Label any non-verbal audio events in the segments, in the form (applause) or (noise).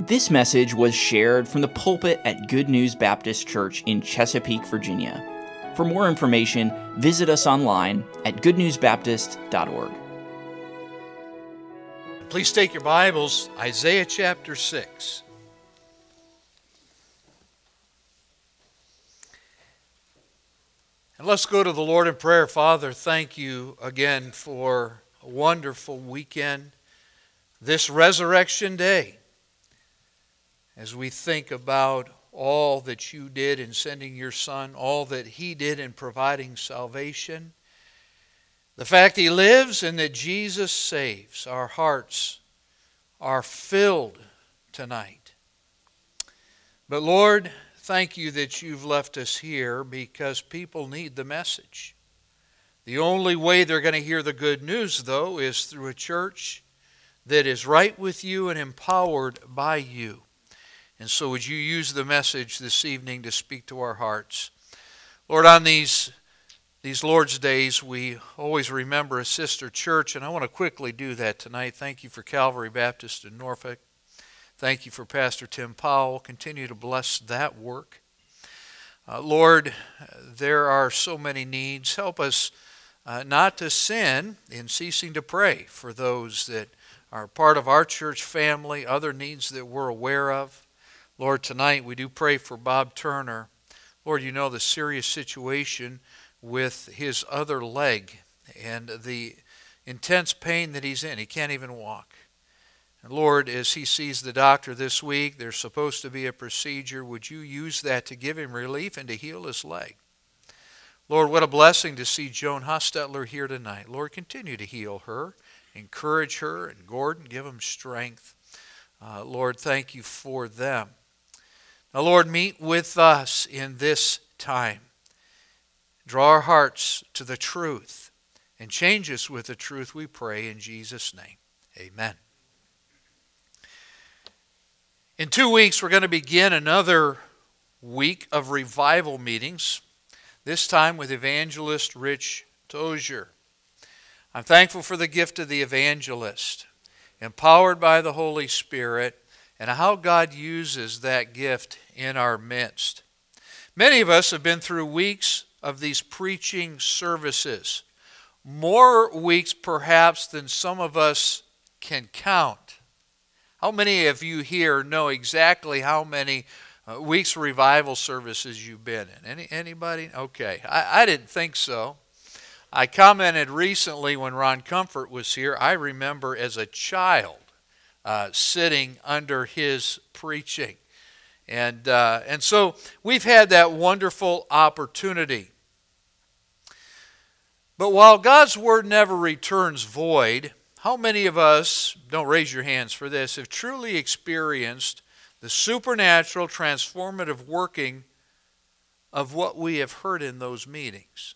This message was shared from the pulpit at Good News Baptist Church in Chesapeake, Virginia. For more information, visit us online at goodnewsbaptist.org. Please take your Bibles, Isaiah chapter 6. And let's go to the Lord in prayer. Father, thank you again for a wonderful weekend, this resurrection day as we think about all that you did in sending your Son, all that He did in providing salvation, the fact He lives and that Jesus saves, our hearts are filled tonight. But Lord, thank you that you've left us here because people need the message. The only way they're going to hear the good news, though, is through a church that is right with you and empowered by you. And so, would you use the message this evening to speak to our hearts? Lord, on these, these Lord's days, we always remember a sister church, and I want to quickly do that tonight. Thank you for Calvary Baptist in Norfolk. Thank you for Pastor Tim Powell. Continue to bless that work. Uh, Lord, there are so many needs. Help us uh, not to sin in ceasing to pray for those that are part of our church family, other needs that we're aware of. Lord, tonight we do pray for Bob Turner. Lord, you know the serious situation with his other leg and the intense pain that he's in. He can't even walk. And Lord, as he sees the doctor this week, there's supposed to be a procedure. Would you use that to give him relief and to heal his leg? Lord, what a blessing to see Joan Hostetler here tonight. Lord, continue to heal her, encourage her, and Gordon, give them strength. Uh, Lord, thank you for them. Now, Lord, meet with us in this time. Draw our hearts to the truth and change us with the truth, we pray in Jesus' name. Amen. In two weeks, we're going to begin another week of revival meetings, this time with evangelist Rich Tozier. I'm thankful for the gift of the evangelist, empowered by the Holy Spirit and how God uses that gift in our midst. Many of us have been through weeks of these preaching services, more weeks perhaps than some of us can count. How many of you here know exactly how many uh, weeks revival services you've been in? Any anybody? Okay, I, I didn't think so. I commented recently when Ron Comfort was here. I remember as a child uh, sitting under his preaching. And, uh, and so we've had that wonderful opportunity. But while God's word never returns void, how many of us, don't raise your hands for this, have truly experienced the supernatural, transformative working of what we have heard in those meetings?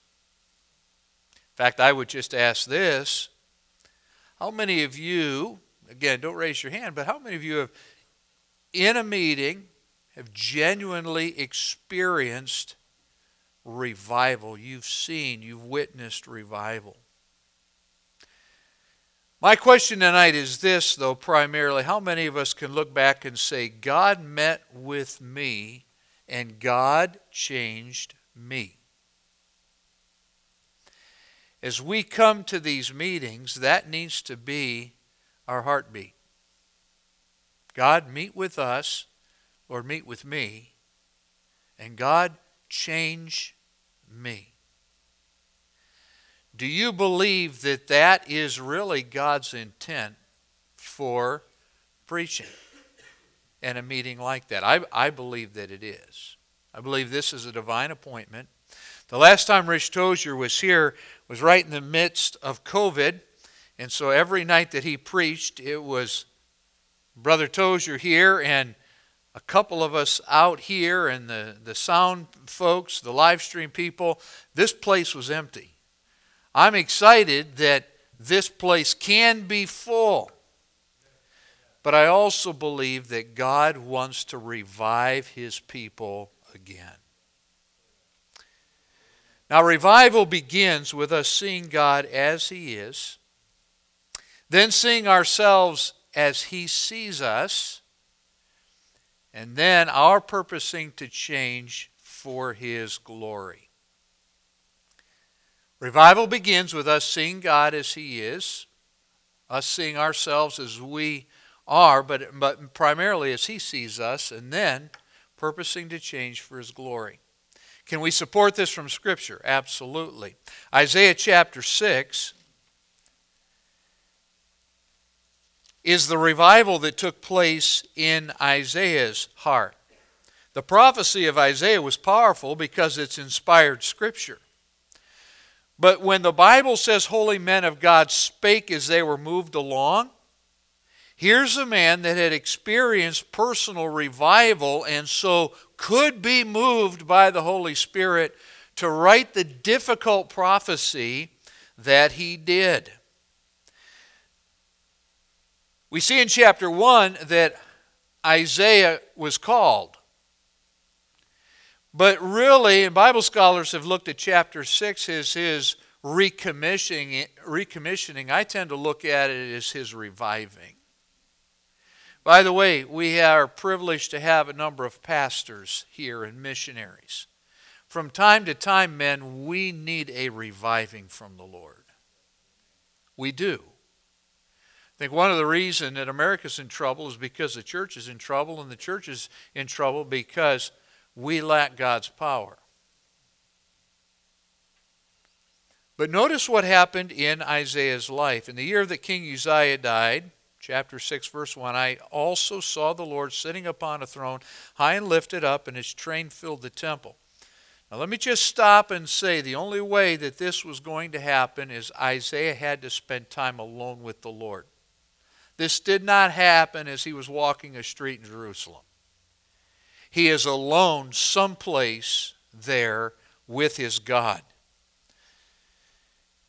In fact, I would just ask this How many of you again, don't raise your hand, but how many of you have, in a meeting, have genuinely experienced revival? You've seen, you've witnessed revival. My question tonight is this, though, primarily how many of us can look back and say, God met with me and God changed me? As we come to these meetings, that needs to be our heartbeat. God, meet with us, Lord, meet with me, and God, change me. Do you believe that that is really God's intent for preaching and a meeting like that? I, I believe that it is. I believe this is a divine appointment. The last time Rich Tozier was here was right in the midst of COVID. And so every night that he preached, it was Brother Tozier here and a couple of us out here and the, the sound folks, the live stream people. This place was empty. I'm excited that this place can be full. But I also believe that God wants to revive his people again. Now, revival begins with us seeing God as he is then seeing ourselves as He sees us, and then our purposing to change for His glory. Revival begins with us seeing God as He is, us seeing ourselves as we are, but, but primarily as He sees us, and then purposing to change for His glory. Can we support this from Scripture? Absolutely. Isaiah chapter 6 is the revival that took place in Isaiah's heart. The prophecy of Isaiah was powerful because it's inspired Scripture. But when the Bible says holy men of God spake as they were moved along, here's a man that had experienced personal revival and so could be moved by the Holy Spirit to write the difficult prophecy that he did. We see in chapter 1 that Isaiah was called. But really, and Bible scholars have looked at chapter 6 as his recommissioning, recommissioning. I tend to look at it as his reviving. By the way, we are privileged to have a number of pastors here and missionaries. From time to time, men, we need a reviving from the Lord. We do. I think one of the reasons that America's in trouble is because the church is in trouble, and the church is in trouble because we lack God's power. But notice what happened in Isaiah's life. In the year that King Uzziah died, chapter 6, verse 1 I also saw the Lord sitting upon a throne, high and lifted up, and his train filled the temple. Now, let me just stop and say the only way that this was going to happen is Isaiah had to spend time alone with the Lord. This did not happen as he was walking a street in Jerusalem. He is alone someplace there with his God.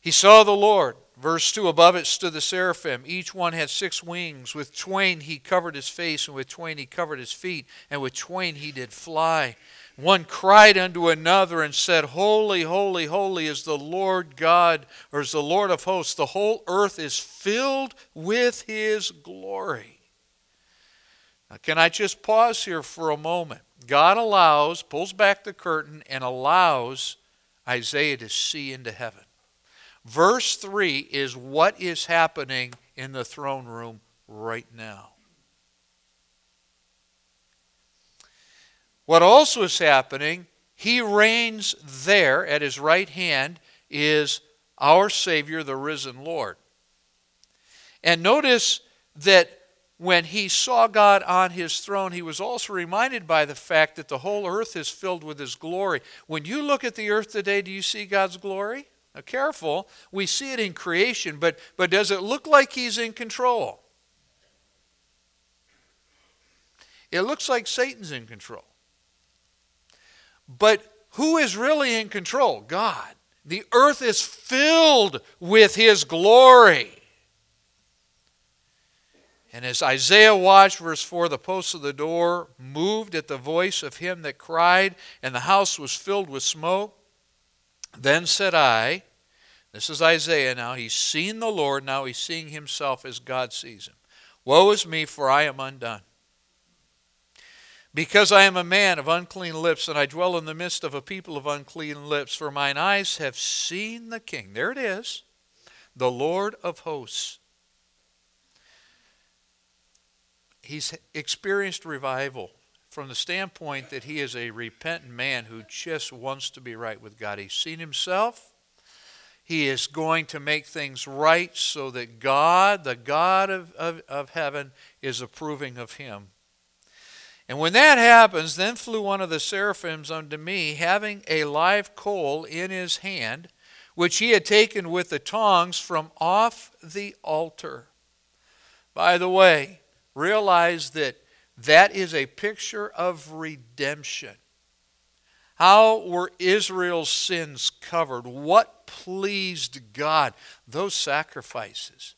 He saw the Lord Verse 2 Above it stood the seraphim. Each one had six wings. With twain he covered his face, and with twain he covered his feet, and with twain he did fly. One cried unto another and said, Holy, holy, holy is the Lord God, or is the Lord of hosts. The whole earth is filled with his glory. Now, can I just pause here for a moment? God allows, pulls back the curtain, and allows Isaiah to see into heaven. Verse 3 is what is happening in the throne room right now. What also is happening, he reigns there at his right hand, is our Savior, the risen Lord. And notice that when he saw God on his throne, he was also reminded by the fact that the whole earth is filled with his glory. When you look at the earth today, do you see God's glory? Now, careful, we see it in creation, but, but does it look like he's in control? It looks like Satan's in control. But who is really in control? God. The earth is filled with his glory. And as Isaiah watched, verse 4, the posts of the door moved at the voice of him that cried, and the house was filled with smoke. Then said I, this is Isaiah now, he's seen the Lord, now he's seeing himself as God sees him. Woe is me, for I am undone. Because I am a man of unclean lips, and I dwell in the midst of a people of unclean lips, for mine eyes have seen the King. There it is, the Lord of hosts. He's experienced revival from the standpoint that he is a repentant man who just wants to be right with God. He's seen himself. He is going to make things right so that God, the God of, of, of heaven, is approving of him. And when that happens, then flew one of the seraphims unto me, having a live coal in his hand, which he had taken with the tongs from off the altar. By the way, realize that that is a picture of redemption. How were Israel's sins covered? What pleased God? Those sacrifices.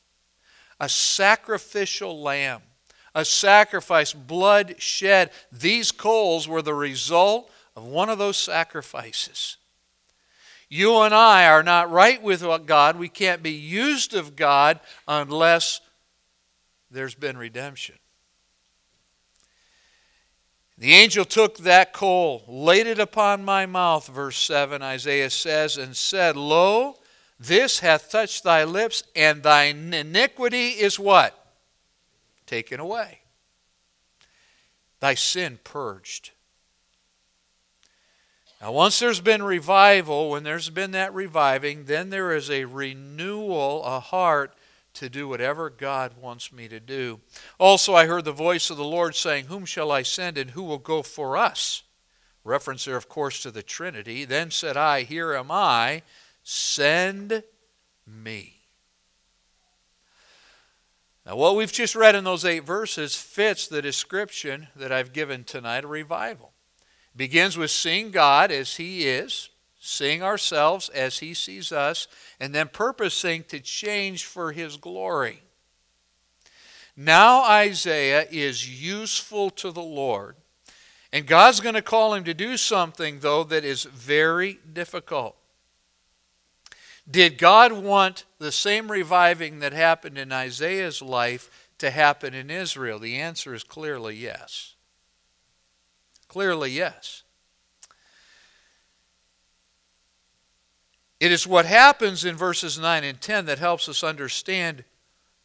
A sacrificial lamb, a sacrifice, blood shed. These coals were the result of one of those sacrifices. You and I are not right with God. We can't be used of God unless there's been redemption. The angel took that coal, laid it upon my mouth, verse 7, Isaiah says, and said, Lo, this hath touched thy lips, and thine iniquity is what? Taken away. Thy sin purged. Now, once there's been revival, when there's been that reviving, then there is a renewal, a heart to do whatever God wants me to do. Also, I heard the voice of the Lord saying, Whom shall I send, and who will go for us? Reference there, of course, to the Trinity. Then said I, Here am I, send me. Now, what we've just read in those eight verses fits the description that I've given tonight a revival. It begins with seeing God as He is, seeing ourselves as He sees us, and then purposing to change for His glory. Now Isaiah is useful to the Lord. And God's going to call him to do something, though, that is very difficult. Did God want the same reviving that happened in Isaiah's life to happen in Israel? The answer is clearly yes. Clearly, yes. It is what happens in verses 9 and 10 that helps us understand,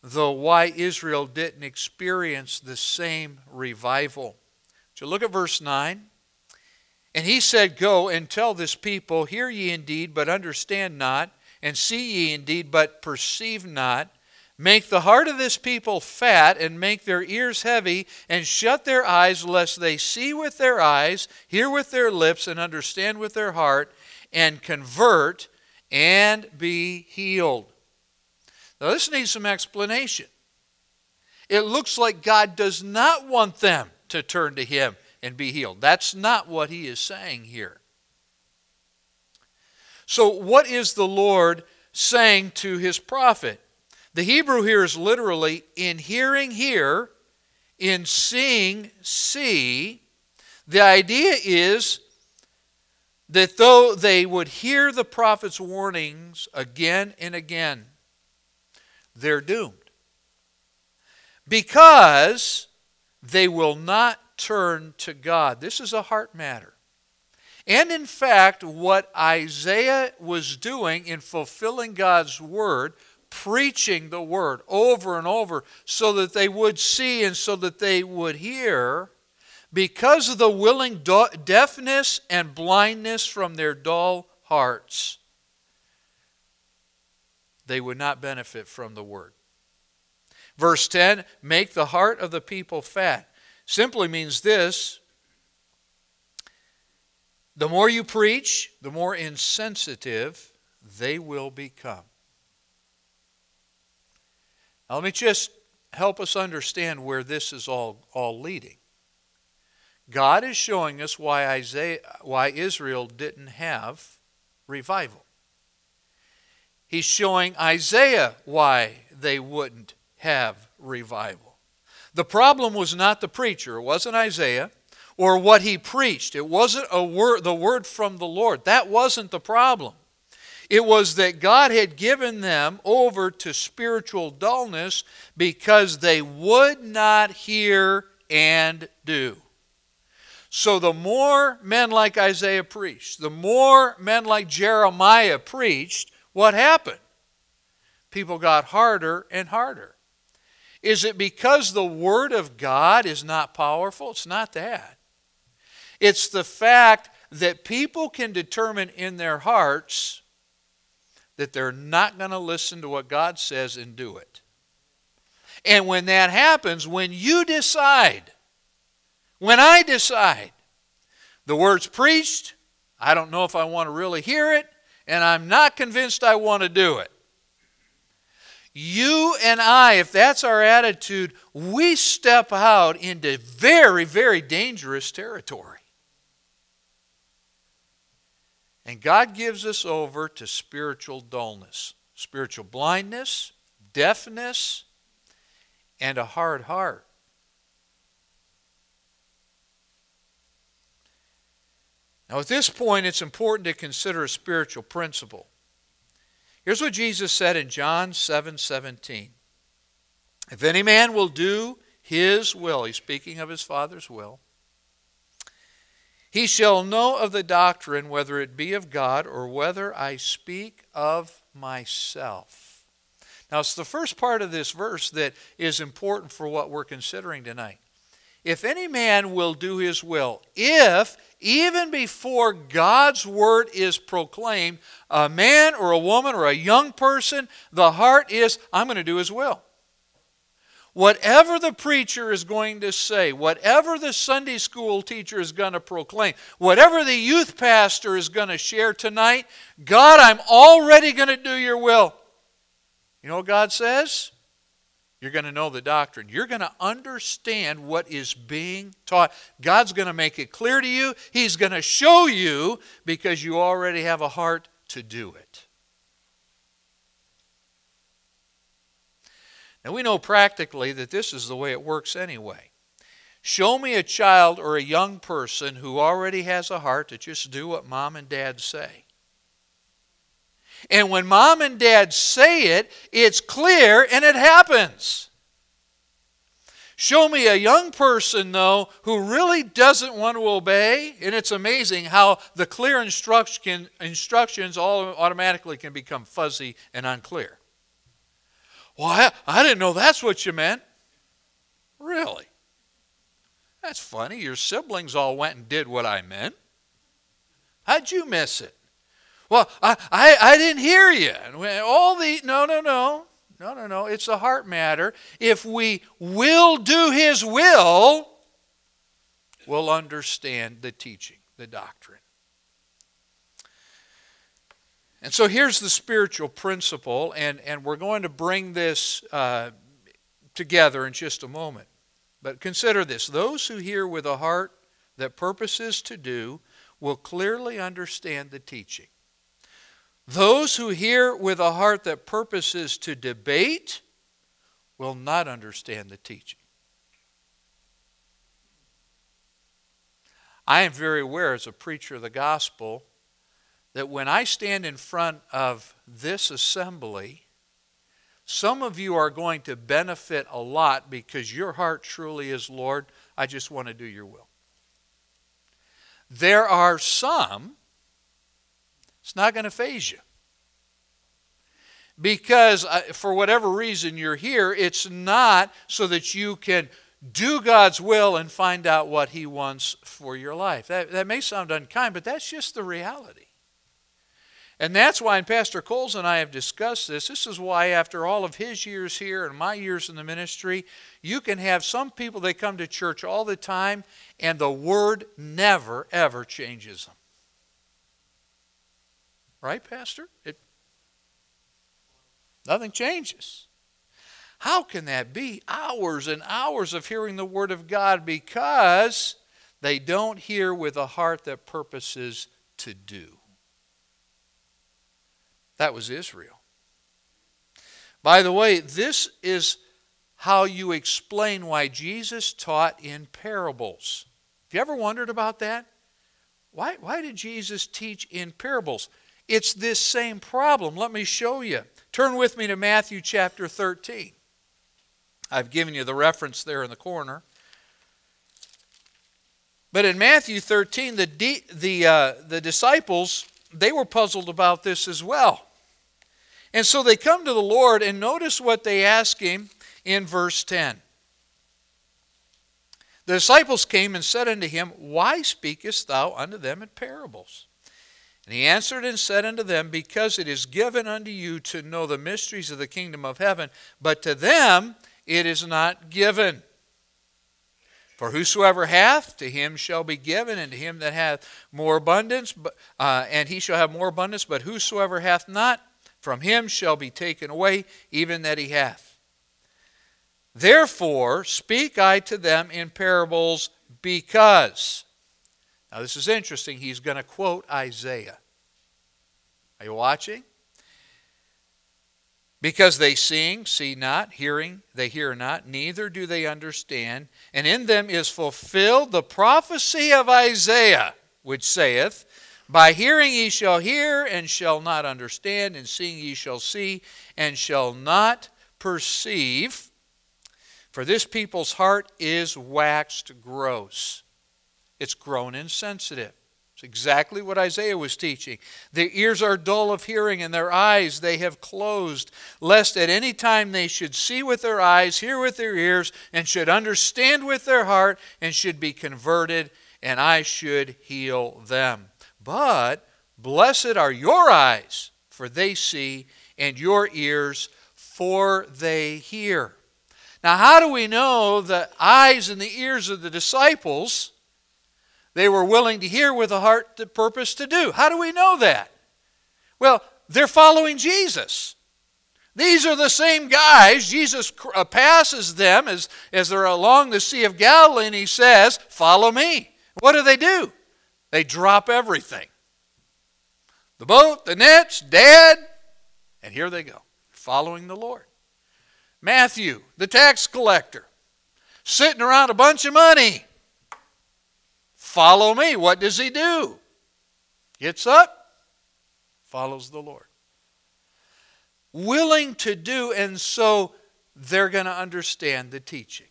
though, why Israel didn't experience the same revival. So look at verse 9. And he said, Go and tell this people, Hear ye indeed, but understand not, and see ye indeed, but perceive not. Make the heart of this people fat, and make their ears heavy, and shut their eyes, lest they see with their eyes, hear with their lips, and understand with their heart, and convert, and be healed. Now, this needs some explanation. It looks like God does not want them to turn to Him and be healed. That's not what He is saying here. So, what is the Lord saying to His prophet? The Hebrew here is literally in hearing, hear, in seeing, see. The idea is that though they would hear the prophet's warnings again and again, they're doomed. Because they will not turn to God. This is a heart matter. And in fact, what Isaiah was doing in fulfilling God's word, preaching the word over and over so that they would see and so that they would hear, because of the willing deafness and blindness from their dull hearts, they would not benefit from the word. Verse 10 make the heart of the people fat. Simply means this the more you preach, the more insensitive they will become. Now, let me just help us understand where this is all, all leading. God is showing us why Isaiah, why Israel didn't have revival. He's showing Isaiah why they wouldn't have revival. The problem was not the preacher, it wasn't Isaiah or what he preached. It wasn't a word, the word from the Lord. That wasn't the problem. It was that God had given them over to spiritual dullness because they would not hear and do. So the more men like Isaiah preached, the more men like Jeremiah preached, what happened? People got harder and harder. Is it because the Word of God is not powerful? It's not that. It's the fact that people can determine in their hearts that they're not going to listen to what God says and do it. And when that happens, when you decide, when I decide, the word's preached, I don't know if I want to really hear it, and I'm not convinced I want to do it. You and I, if that's our attitude, we step out into very, very dangerous territory. And God gives us over to spiritual dullness, spiritual blindness, deafness, and a hard heart. Now, at this point, it's important to consider a spiritual principle. Here's what Jesus said in John 7 17. If any man will do his will, he's speaking of his Father's will, He shall know of the doctrine whether it be of God or whether I speak of myself. Now, it's the first part of this verse that is important for what we're considering tonight. If any man will do his will, if even before God's word is proclaimed, a man or a woman or a young person, the heart is, I'm going to do his will. Whatever the preacher is going to say, whatever the Sunday school teacher is going to proclaim, whatever the youth pastor is going to share tonight, God, I'm already going to do your will. You know what God says? You're going to know the doctrine. You're going to understand what is being taught. God's going to make it clear to you. He's going to show you because you already have a heart to do it. Now, we know practically that this is the way it works anyway. Show me a child or a young person who already has a heart to just do what mom and dad say. And when mom and dad say it, it's clear and it happens. Show me a young person, though, who really doesn't want to obey, and it's amazing how the clear instruction, instructions all automatically can become fuzzy and unclear. Well, I, I didn't know that's what you meant. Really? That's funny. Your siblings all went and did what I meant. How'd you miss it? Well, I, I, I didn't hear you. And All the no, no, no. No, no, no. It's a heart matter. If we will do His will, we'll understand the teaching, the doctrine. And so here's the spiritual principle, and, and we're going to bring this uh, together in just a moment. But consider this those who hear with a heart that purposes to do will clearly understand the teaching. Those who hear with a heart that purposes to debate will not understand the teaching. I am very aware as a preacher of the gospel that when I stand in front of this assembly, some of you are going to benefit a lot because your heart truly is, Lord, I just want to do your will. There are some, it's not going to faze you. Because uh, for whatever reason you're here, it's not so that you can do God's will and find out what He wants for your life. That, that may sound unkind, but that's just the reality. And that's why, and Pastor Coles and I have discussed this, this is why, after all of his years here and my years in the ministry, you can have some people, they come to church all the time, and the Word never, ever changes them. Right, Pastor? It, nothing changes. How can that be? Hours and hours of hearing the Word of God because they don't hear with a heart that purposes to do. That was Israel. By the way, this is how you explain why Jesus taught in parables. Have you ever wondered about that? Why, why did Jesus teach in parables? It's this same problem. Let me show you. Turn with me to Matthew chapter 13. I've given you the reference there in the corner. But in Matthew 13, the, the, uh, the disciples, they were puzzled about this as well. And so they come to the Lord, and notice what they ask him in verse 10. The disciples came and said unto him, Why speakest thou unto them in parables? And he answered and said unto them, Because it is given unto you to know the mysteries of the kingdom of heaven, but to them it is not given. For whosoever hath, to him shall be given, and to him that hath more abundance, uh, and he shall have more abundance. But whosoever hath not, from him shall be taken away even that he hath. Therefore speak I to them in parables because. Now this is interesting. He's going to quote Isaiah. Are you watching? Because they seeing, see not, hearing, they hear not, neither do they understand. And in them is fulfilled the prophecy of Isaiah, which saith, by hearing ye shall hear and shall not understand, and seeing ye shall see and shall not perceive. For this people's heart is waxed gross. It's grown insensitive. It's exactly what Isaiah was teaching. Their ears are dull of hearing, and their eyes they have closed, lest at any time they should see with their eyes, hear with their ears, and should understand with their heart, and should be converted, and I should heal them. But blessed are your eyes, for they see, and your ears, for they hear. Now, how do we know the eyes and the ears of the disciples? They were willing to hear with a heart the purpose to do. How do we know that? Well, they're following Jesus. These are the same guys. Jesus uh, passes them as, as they're along the Sea of Galilee, and he says, Follow me. What do they do? They drop everything the boat, the nets, dad, and here they go, following the Lord. Matthew, the tax collector, sitting around a bunch of money. Follow me. What does he do? Gets up, follows the Lord. Willing to do, and so they're going to understand the teaching.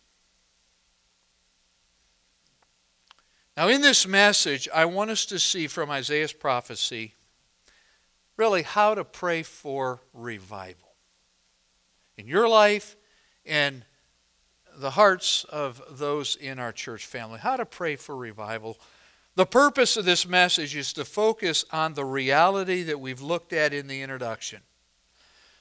Now, in this message, I want us to see from Isaiah's prophecy really how to pray for revival in your life and the hearts of those in our church family, how to pray for revival. The purpose of this message is to focus on the reality that we've looked at in the introduction,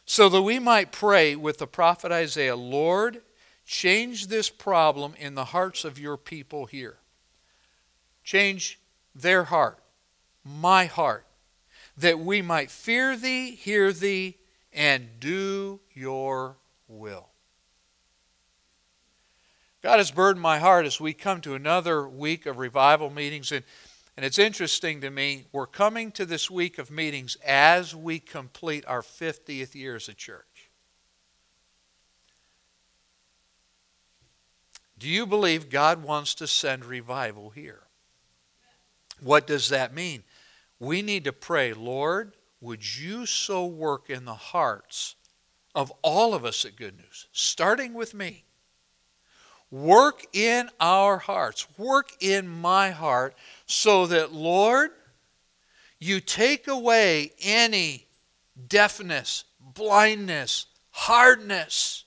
so that we might pray with the prophet Isaiah Lord, change this problem in the hearts of your people here. Change their heart, my heart, that we might fear thee, hear thee, and do your will. God has burdened my heart as we come to another week of revival meetings. And, and it's interesting to me, we're coming to this week of meetings as we complete our 50th year as a church. Do you believe God wants to send revival here? What does that mean? We need to pray, Lord, would you so work in the hearts of all of us at Good News, starting with me? Work in our hearts, work in my heart, so that, Lord, you take away any deafness, blindness, hardness.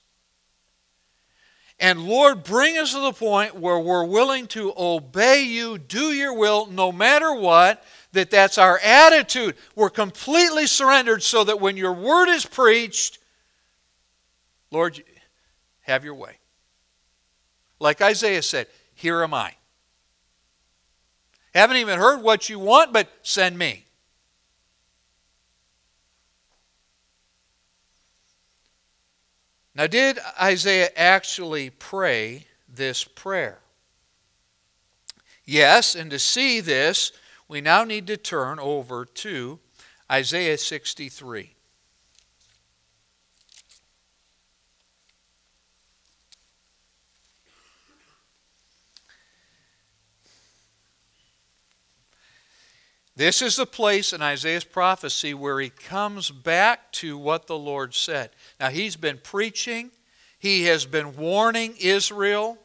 And Lord, bring us to the point where we're willing to obey you, do your will, no matter what, that that's our attitude. We're completely surrendered so that when your word is preached, Lord, have your way. Like Isaiah said, Here am I. Haven't even heard what you want, but send me. Now, did Isaiah actually pray this prayer? Yes, and to see this, we now need to turn over to Isaiah 63. This is the place in Isaiah's prophecy where he comes back to what the Lord said. Now, he's been preaching, he has been warning Israel,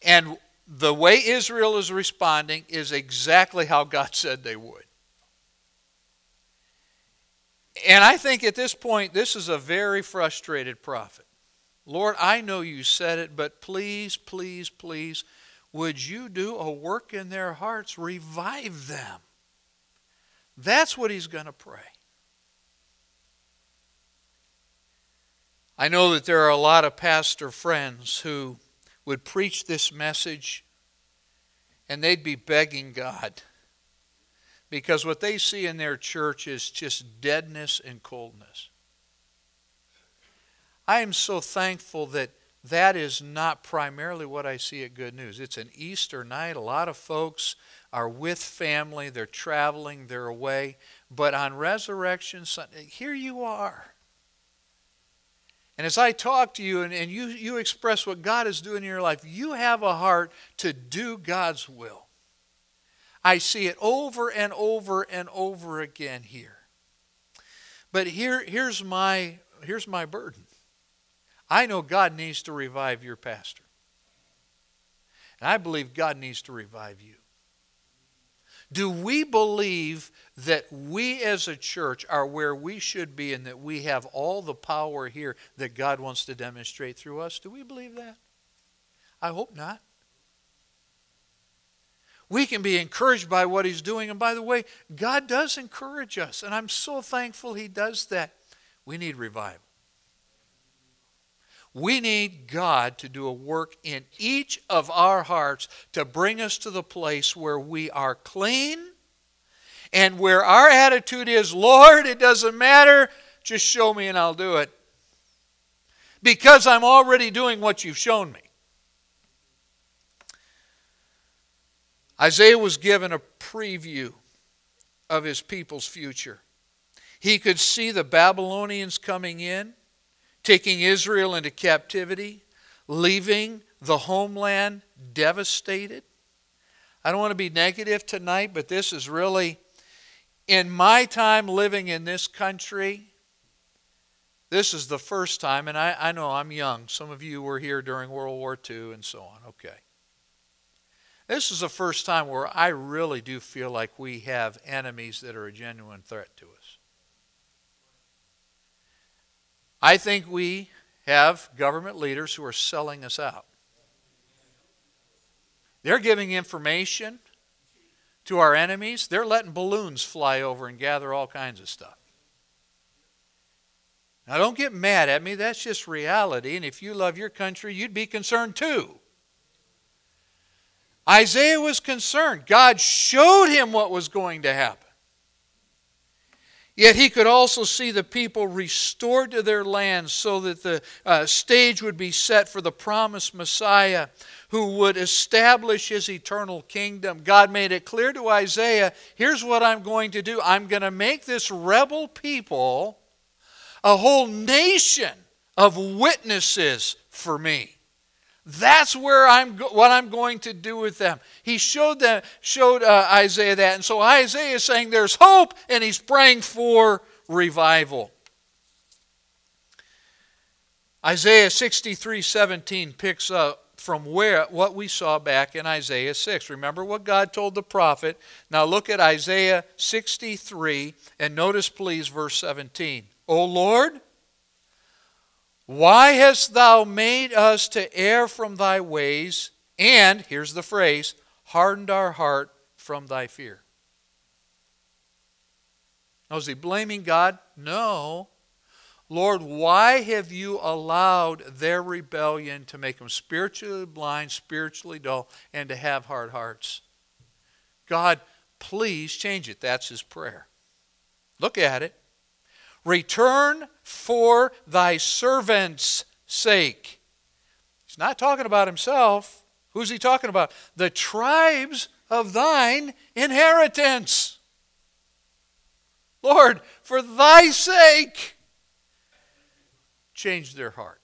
and the way Israel is responding is exactly how God (laughs) said they would. And I think at this point, this is a very frustrated prophet. Lord, I know you said it, but please, please, please, would you do a work in their hearts? Revive them. That's what he's going to pray. I know that there are a lot of pastor friends who would preach this message and they'd be begging God because what they see in their church is just deadness and coldness. I am so thankful that that is not primarily what I see at Good News. It's an Easter night. A lot of folks are with family, they're traveling, they're away. But on Resurrection Sunday, here you are. And as I talk to you and, and you, you express what God is doing in your life, you have a heart to do God's will. I see it over and over and over again here. But here, here's, my, here's my burden. I know God needs to revive your pastor. And I believe God needs to revive you. Do we believe that we as a church are where we should be and that we have all the power here that God wants to demonstrate through us? Do we believe that? I hope not. We can be encouraged by what He's doing. And by the way, God does encourage us, and I'm so thankful He does that. We need revival. We need God to do a work in each of our hearts to bring us to the place where we are clean and where our attitude is, Lord, it doesn't matter, just show me and I'll do it. Because I'm already doing what you've shown me. Isaiah was given a preview of his people's future. He could see the Babylonians coming in taking Israel into captivity, leaving the homeland devastated. I don't want to be negative tonight, but this is really, in my time living in this country, this is the first time, and I, I know I'm young. Some of you were here during World War II and so on. Okay. This is the first time where I really do feel like we have enemies that are a genuine threat to us. I think we have government leaders who are selling us out. They're giving information to our enemies. They're letting balloons fly over and gather all kinds of stuff. Now, don't get mad at me. That's just reality. And if you love your country, you'd be concerned too. Isaiah was concerned. God showed him what was going to happen. Yet he could also see the people restored to their land so that the uh, stage would be set for the promised Messiah who would establish his eternal kingdom. God made it clear to Isaiah here's what I'm going to do I'm going to make this rebel people a whole nation of witnesses for me. That's where I'm what I'm going to do with them. He showed them showed uh, Isaiah that, and so Isaiah is saying there's hope, and he's praying for revival. Isaiah 63:17 picks up from where what we saw back in Isaiah 6. Remember what God told the prophet. Now look at Isaiah 63 and notice please verse 17. O Lord, why hast thou made us to err from thy ways, and, here's the phrase, hardened our heart from thy fear? Now, is he blaming God? No. Lord, why have you allowed their rebellion to make them spiritually blind, spiritually dull, and to have hard hearts? God, please change it. That's his prayer. Look at it. Return for thy servant's sake. He's not talking about himself. Who's he talking about? The tribes of thine inheritance. Lord, for thy sake, change their hearts.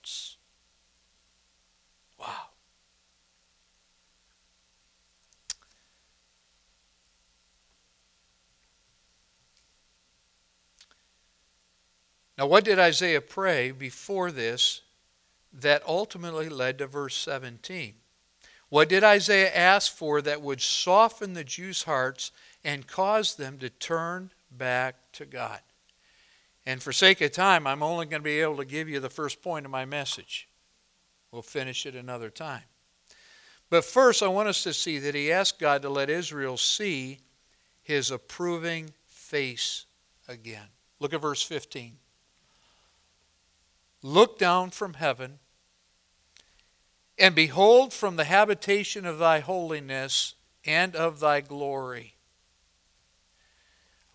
Now, what did Isaiah pray before this that ultimately led to verse 17? What did Isaiah ask for that would soften the Jews' hearts and cause them to turn back to God? And for sake of time, I'm only going to be able to give you the first point of my message. We'll finish it another time. But first, I want us to see that he asked God to let Israel see his approving face again. Look at verse 15. Look down from heaven, and behold from the habitation of thy holiness and of thy glory.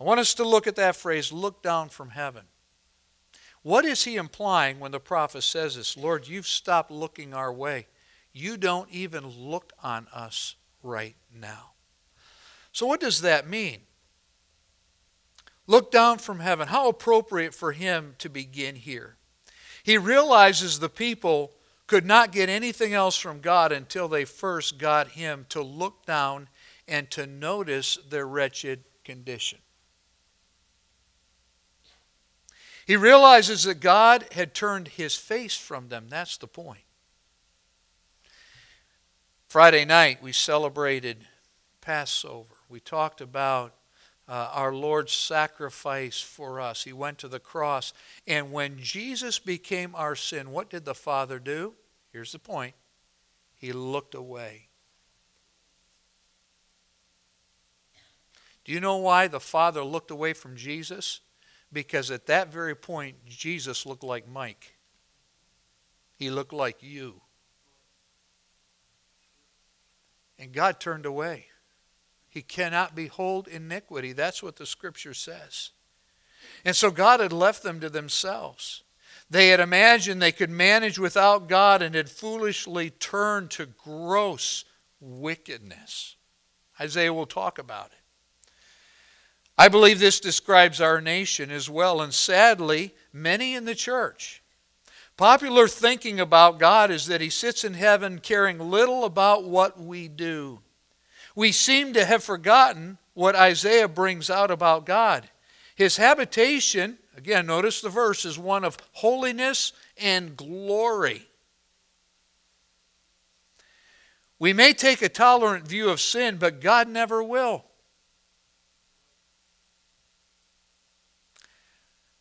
I want us to look at that phrase, look down from heaven. What is he implying when the prophet says this? Lord, you've stopped looking our way. You don't even look on us right now. So, what does that mean? Look down from heaven. How appropriate for him to begin here. He realizes the people could not get anything else from God until they first got Him to look down and to notice their wretched condition. He realizes that God had turned His face from them. That's the point. Friday night, we celebrated Passover. We talked about uh, our Lord's sacrifice for us. He went to the cross. And when Jesus became our sin, what did the Father do? Here's the point He looked away. Do you know why the Father looked away from Jesus? Because at that very point, Jesus looked like Mike. He looked like you. And God turned away. He cannot behold iniquity. That's what the scripture says. And so God had left them to themselves. They had imagined they could manage without God and had foolishly turned to gross wickedness. Isaiah will talk about it. I believe this describes our nation as well, and sadly, many in the church. Popular thinking about God is that He sits in heaven caring little about what we do. We seem to have forgotten what Isaiah brings out about God. His habitation, again, notice the verse, is one of holiness and glory. We may take a tolerant view of sin, but God never will.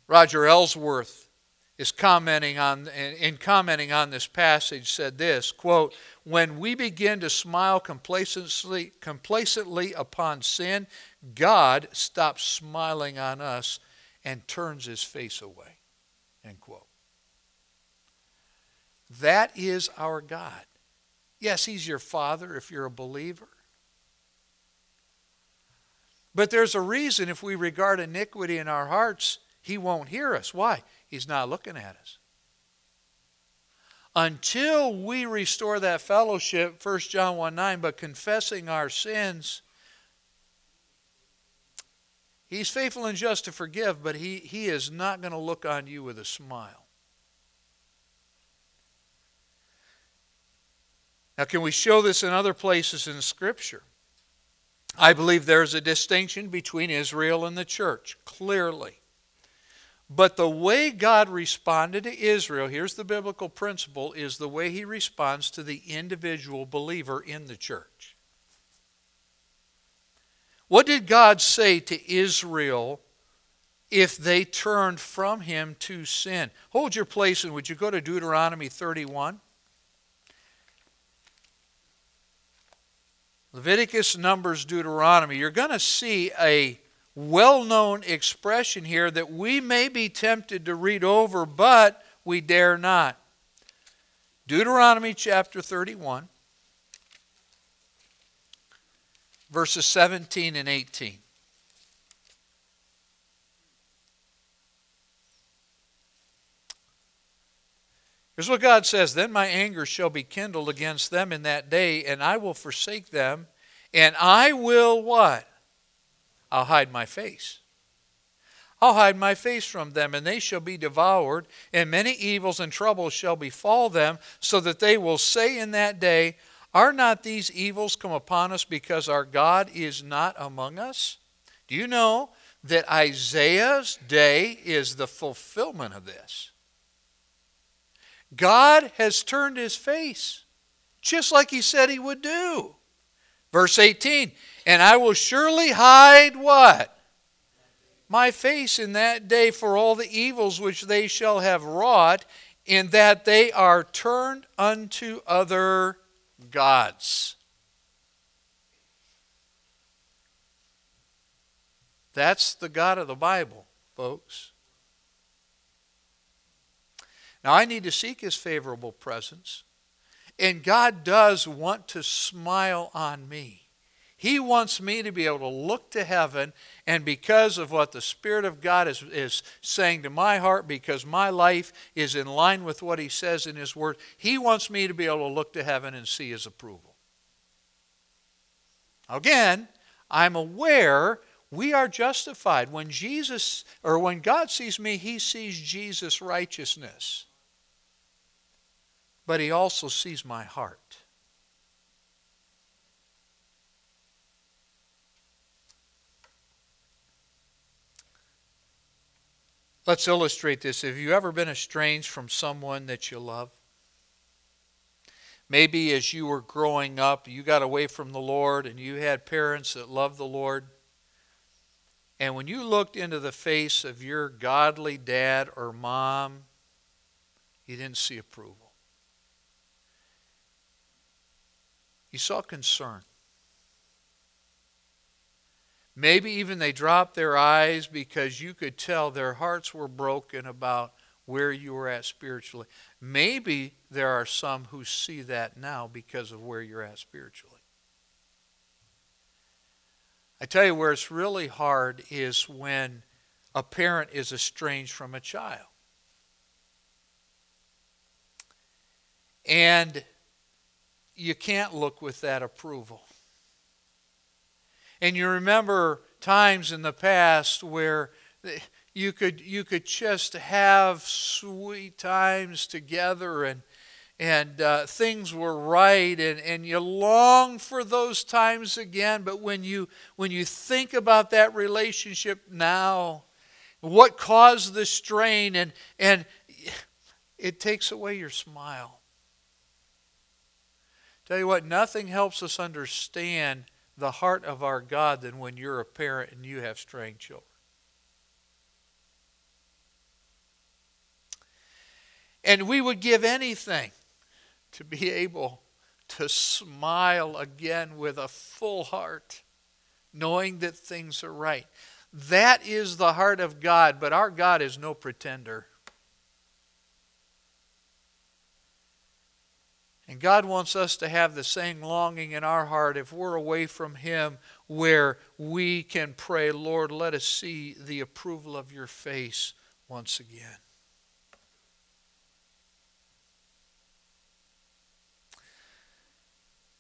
Roger Ellsworth is commenting on in commenting on this passage said this quote when we begin to smile complacently complacently upon sin god stops smiling on us and turns his face away end quote that is our god yes he's your father if you're a believer but there's a reason if we regard iniquity in our hearts he won't hear us. Why? He's not looking at us. Until we restore that fellowship, 1 John 1 9, but confessing our sins, He's faithful and just to forgive, but He, he is not going to look on you with a smile. Now, can we show this in other places in Scripture? I believe there's a distinction between Israel and the church, clearly. But the way God responded to Israel, here's the biblical principle, is the way he responds to the individual believer in the church. What did God say to Israel if they turned from him to sin? Hold your place and would you go to Deuteronomy 31? Leviticus, Numbers, Deuteronomy. You're going to see a well known expression here that we may be tempted to read over, but we dare not. Deuteronomy chapter 31, verses 17 and 18. Here's what God says Then my anger shall be kindled against them in that day, and I will forsake them, and I will what? I'll hide my face. I'll hide my face from them, and they shall be devoured, and many evils and troubles shall befall them, so that they will say in that day, Are not these evils come upon us because our God is not among us? Do you know that Isaiah's day is the fulfillment of this? God has turned his face, just like he said he would do. Verse 18 And I will surely hide what? My face in that day for all the evils which they shall have wrought, in that they are turned unto other gods. That's the God of the Bible, folks. Now, I need to seek His favorable presence. And God does want to smile on me. He wants me to be able to look to heaven, and because of what the Spirit of God is, is saying to my heart, because my life is in line with what He says in His Word, He wants me to be able to look to heaven and see His approval. Again, I'm aware we are justified. When Jesus, or when God sees me, He sees Jesus' righteousness but he also sees my heart. Let's illustrate this. Have you ever been estranged from someone that you love? Maybe as you were growing up, you got away from the Lord and you had parents that loved the Lord. And when you looked into the face of your godly dad or mom, you didn't see approval. You saw concern. Maybe even they dropped their eyes because you could tell their hearts were broken about where you were at spiritually. Maybe there are some who see that now because of where you're at spiritually. I tell you where it's really hard is when a parent is estranged from a child. And you can't look with that approval. And you remember times in the past where you could you could just have sweet times together and and uh, things were right and, and you long for those times again. But when you when you think about that relationship now what caused the strain and and it takes away your smile. Tell you what nothing helps us understand the heart of our God than when you're a parent and you have straying children. And we would give anything to be able to smile again with a full heart, knowing that things are right. That is the heart of God, but our God is no pretender. And God wants us to have the same longing in our heart if we're away from Him, where we can pray, Lord, let us see the approval of your face once again.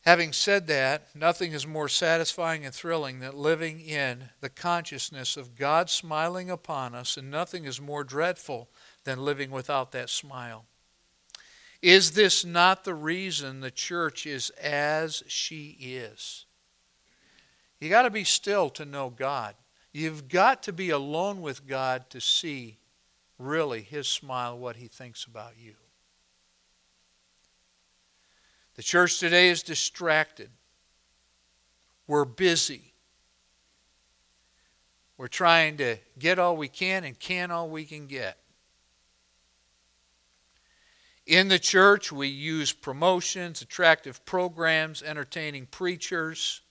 Having said that, nothing is more satisfying and thrilling than living in the consciousness of God smiling upon us, and nothing is more dreadful than living without that smile. Is this not the reason the church is as she is? You got to be still to know God. You've got to be alone with God to see really his smile, what he thinks about you. The church today is distracted. We're busy. We're trying to get all we can and can all we can get. In the church, we use promotions, attractive programs, entertaining preachers.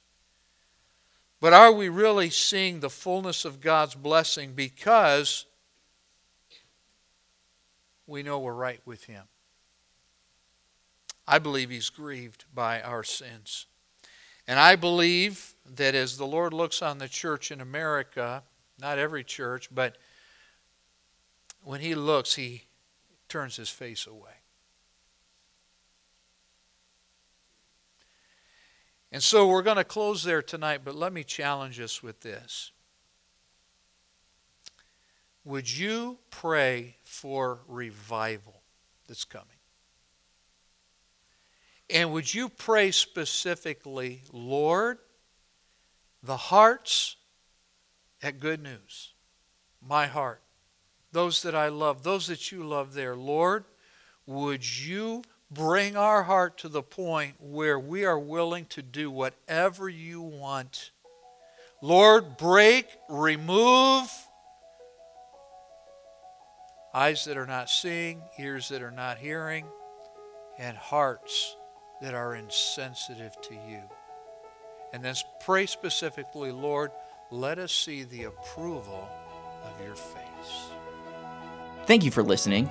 But are we really seeing the fullness of God's blessing because we know we're right with Him? I believe He's grieved by our sins. And I believe that as the Lord looks on the church in America, not every church, but when He looks, He turns His face away. And so we're going to close there tonight, but let me challenge us with this. Would you pray for revival that's coming? And would you pray specifically, Lord, the hearts at Good News, my heart, those that I love, those that you love there, Lord, would you bring our heart to the point where we are willing to do whatever you want. Lord, break, remove eyes that are not seeing, ears that are not hearing, and hearts that are insensitive to you. And then pray specifically, Lord, let us see the approval of your face. Thank you for listening.